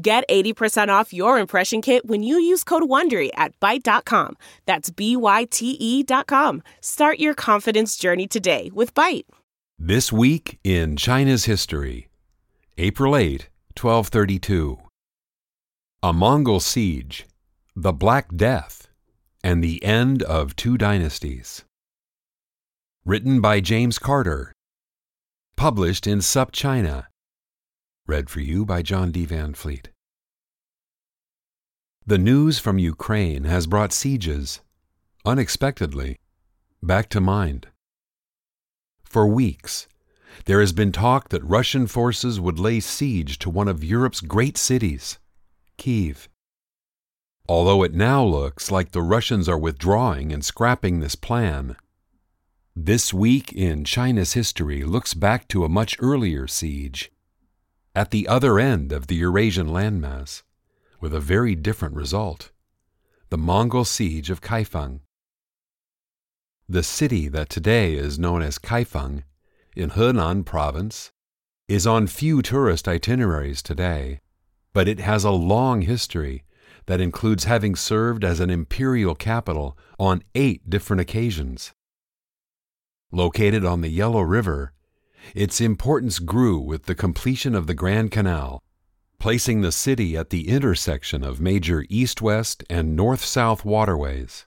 Get 80% off your impression kit when you use code WONDERY at Byte.com. That's B-Y-T-E dot com. Start your confidence journey today with Byte. This week in China's history, April 8, 1232. A Mongol siege, the Black Death, and the end of two dynasties. Written by James Carter. Published in SupChina. Read for you by John D. Van Fleet. The news from Ukraine has brought sieges, unexpectedly, back to mind. For weeks, there has been talk that Russian forces would lay siege to one of Europe's great cities, Kiev. Although it now looks like the Russians are withdrawing and scrapping this plan, this week in China's history looks back to a much earlier siege at the other end of the Eurasian landmass, with a very different result the Mongol siege of Kaifeng. The city that today is known as Kaifeng in Henan province is on few tourist itineraries today, but it has a long history that includes having served as an imperial capital on eight different occasions. Located on the Yellow River, its importance grew with the completion of the Grand Canal, placing the city at the intersection of major east west and north south waterways.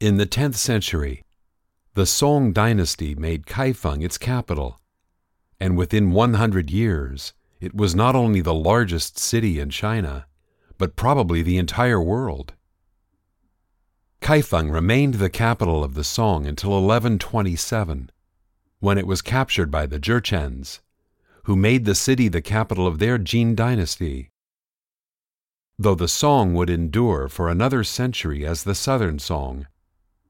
In the 10th century, the Song dynasty made Kaifeng its capital, and within 100 years, it was not only the largest city in China, but probably the entire world. Kaifeng remained the capital of the Song until 1127 when it was captured by the Jurchens, who made the city the capital of their Jin dynasty. Though the Song would endure for another century as the Southern Song,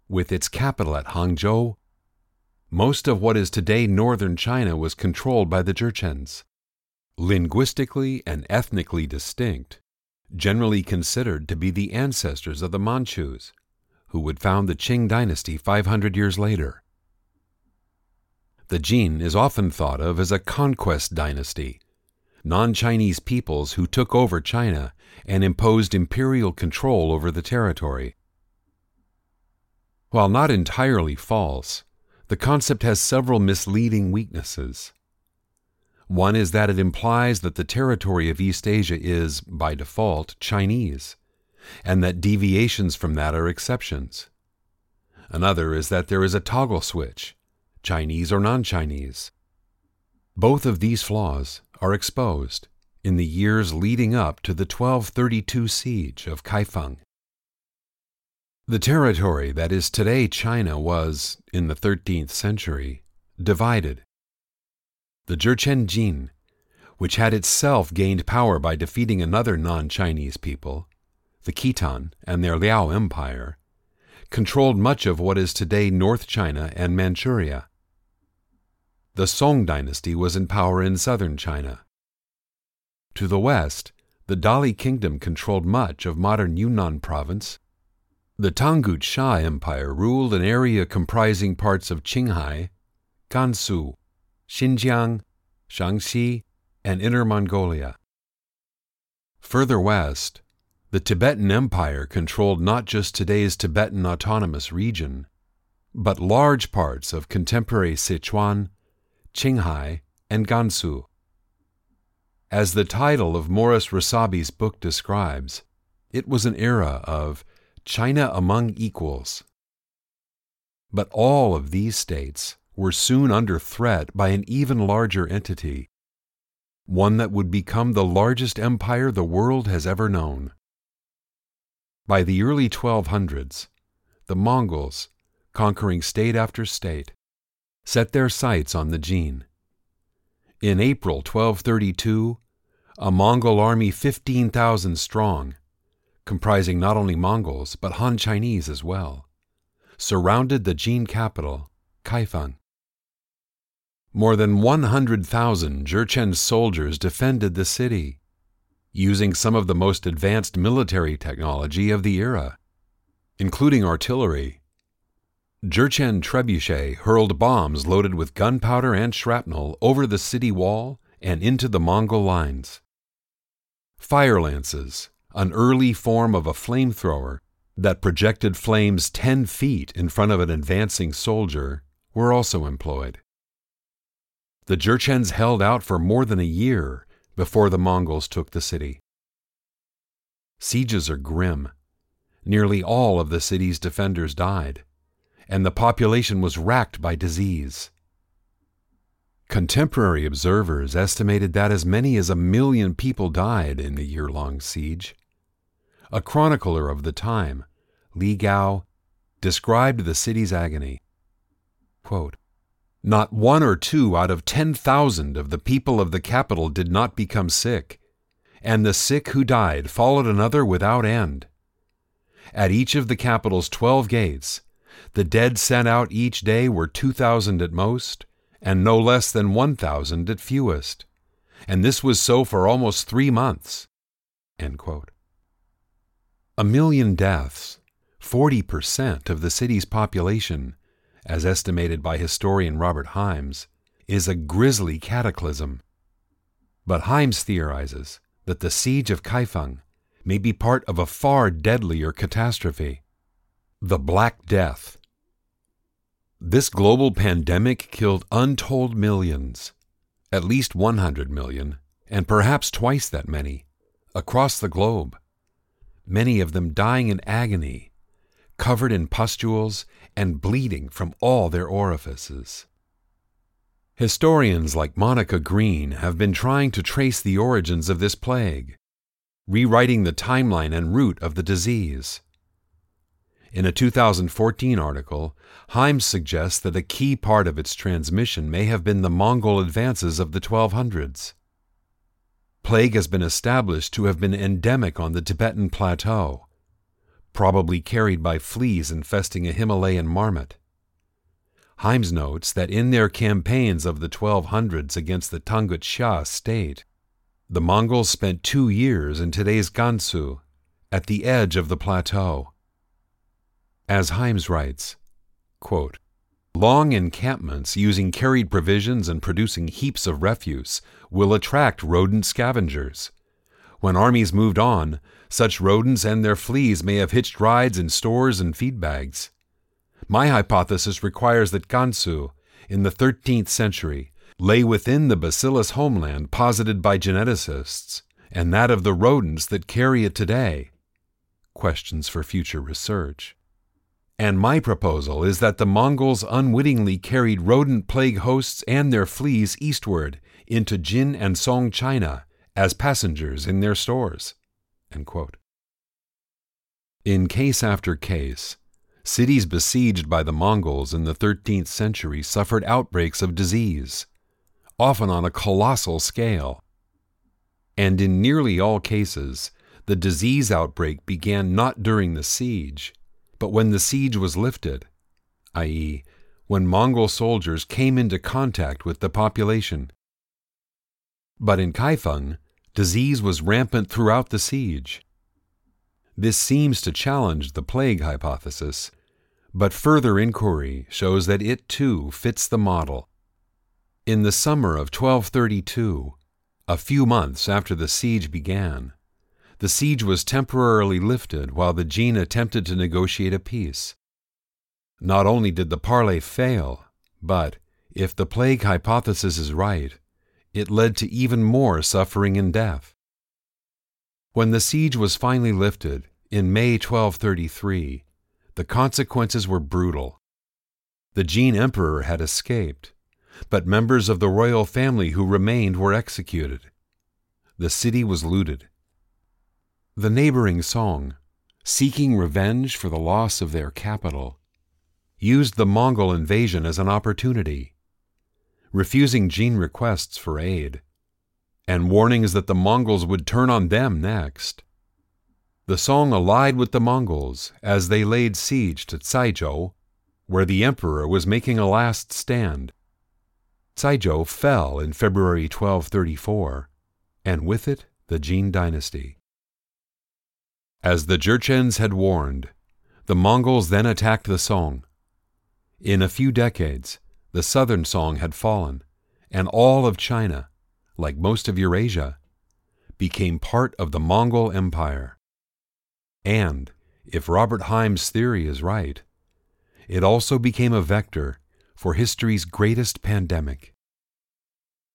with its capital at Hangzhou, most of what is today northern China was controlled by the Jurchens. Linguistically and ethnically distinct, generally considered to be the ancestors of the Manchus, who would found the Qing dynasty 500 years later. The Jin is often thought of as a conquest dynasty, non Chinese peoples who took over China and imposed imperial control over the territory. While not entirely false, the concept has several misleading weaknesses. One is that it implies that the territory of East Asia is, by default, Chinese, and that deviations from that are exceptions. Another is that there is a toggle switch Chinese or non Chinese. Both of these flaws are exposed in the years leading up to the 1232 siege of Kaifeng. The territory that is today China was, in the 13th century, divided. The Jurchen Jin, which had itself gained power by defeating another non Chinese people, the Khitan and their Liao Empire, controlled much of what is today North China and Manchuria. The Song dynasty was in power in southern China. To the west, the Dali kingdom controlled much of modern Yunnan province. The Tangut Xia Empire ruled an area comprising parts of Qinghai, Gansu, Xinjiang, Shaanxi, and Inner Mongolia. Further west, the Tibetan Empire controlled not just today's Tibetan Autonomous Region, but large parts of contemporary Sichuan, Qinghai, and Gansu. As the title of Morris Rossabi's book describes, it was an era of China among equals. But all of these states were soon under threat by an even larger entity, one that would become the largest empire the world has ever known. By the early 1200s, the Mongols, conquering state after state, set their sights on the Jin. In April 1232, a Mongol army 15,000 strong, comprising not only Mongols but Han Chinese as well, surrounded the Jin capital, Kaifeng. More than 100,000 Jurchen soldiers defended the city, using some of the most advanced military technology of the era, including artillery. Jurchen trebuchet hurled bombs loaded with gunpowder and shrapnel over the city wall and into the Mongol lines. Fire lances, an early form of a flamethrower that projected flames 10 feet in front of an advancing soldier, were also employed. The Jurchens held out for more than a year before the Mongols took the city. Sieges are grim. Nearly all of the city's defenders died, and the population was racked by disease. Contemporary observers estimated that as many as a million people died in the year long siege. A chronicler of the time, Li Gao, described the city's agony. Quote, Not one or two out of 10,000 of the people of the capital did not become sick, and the sick who died followed another without end. At each of the capital's 12 gates, the dead sent out each day were 2,000 at most, and no less than 1,000 at fewest. And this was so for almost three months. A million deaths, 40% of the city's population, as estimated by historian Robert Hymes, is a grisly cataclysm. But Hymes theorizes that the siege of Kaifeng may be part of a far deadlier catastrophe the Black Death. This global pandemic killed untold millions, at least 100 million, and perhaps twice that many, across the globe, many of them dying in agony, covered in pustules and bleeding from all their orifices. Historians like Monica Green have been trying to trace the origins of this plague, rewriting the timeline and root of the disease. In a 2014 article, Hymes suggests that a key part of its transmission may have been the Mongol advances of the 1200s. Plague has been established to have been endemic on the Tibetan Plateau, probably carried by fleas infesting a Himalayan marmot. Hymes notes that in their campaigns of the 1200s against the Tangut Xia state, the Mongols spent two years in today's Gansu, at the edge of the plateau. As Hymes writes, quote, Long encampments using carried provisions and producing heaps of refuse will attract rodent scavengers. When armies moved on, such rodents and their fleas may have hitched rides in stores and feed bags. My hypothesis requires that Gansu, in the 13th century, lay within the bacillus homeland posited by geneticists, and that of the rodents that carry it today. Questions for future research. And my proposal is that the Mongols unwittingly carried rodent plague hosts and their fleas eastward into Jin and Song China as passengers in their stores. In case after case, cities besieged by the Mongols in the 13th century suffered outbreaks of disease, often on a colossal scale. And in nearly all cases, the disease outbreak began not during the siege but when the siege was lifted, i.e., when Mongol soldiers came into contact with the population. But in Kaifeng, disease was rampant throughout the siege. This seems to challenge the plague hypothesis, but further inquiry shows that it too fits the model. In the summer of 1232, a few months after the siege began, the siege was temporarily lifted while the Jin attempted to negotiate a peace. Not only did the parley fail, but, if the plague hypothesis is right, it led to even more suffering and death. When the siege was finally lifted, in May 1233, the consequences were brutal. The Jin emperor had escaped, but members of the royal family who remained were executed. The city was looted. The neighboring Song, seeking revenge for the loss of their capital, used the Mongol invasion as an opportunity. Refusing Jin requests for aid, and warnings that the Mongols would turn on them next. The song allied with the Mongols as they laid siege to Caizhou, where the emperor was making a last stand. Caizhou fell in February 1234, and with it the Jin dynasty. As the Jurchens had warned, the Mongols then attacked the Song. In a few decades, the southern Song had fallen, and all of China, like most of Eurasia, became part of the Mongol Empire. And, if Robert Hymes' theory is right, it also became a vector for history's greatest pandemic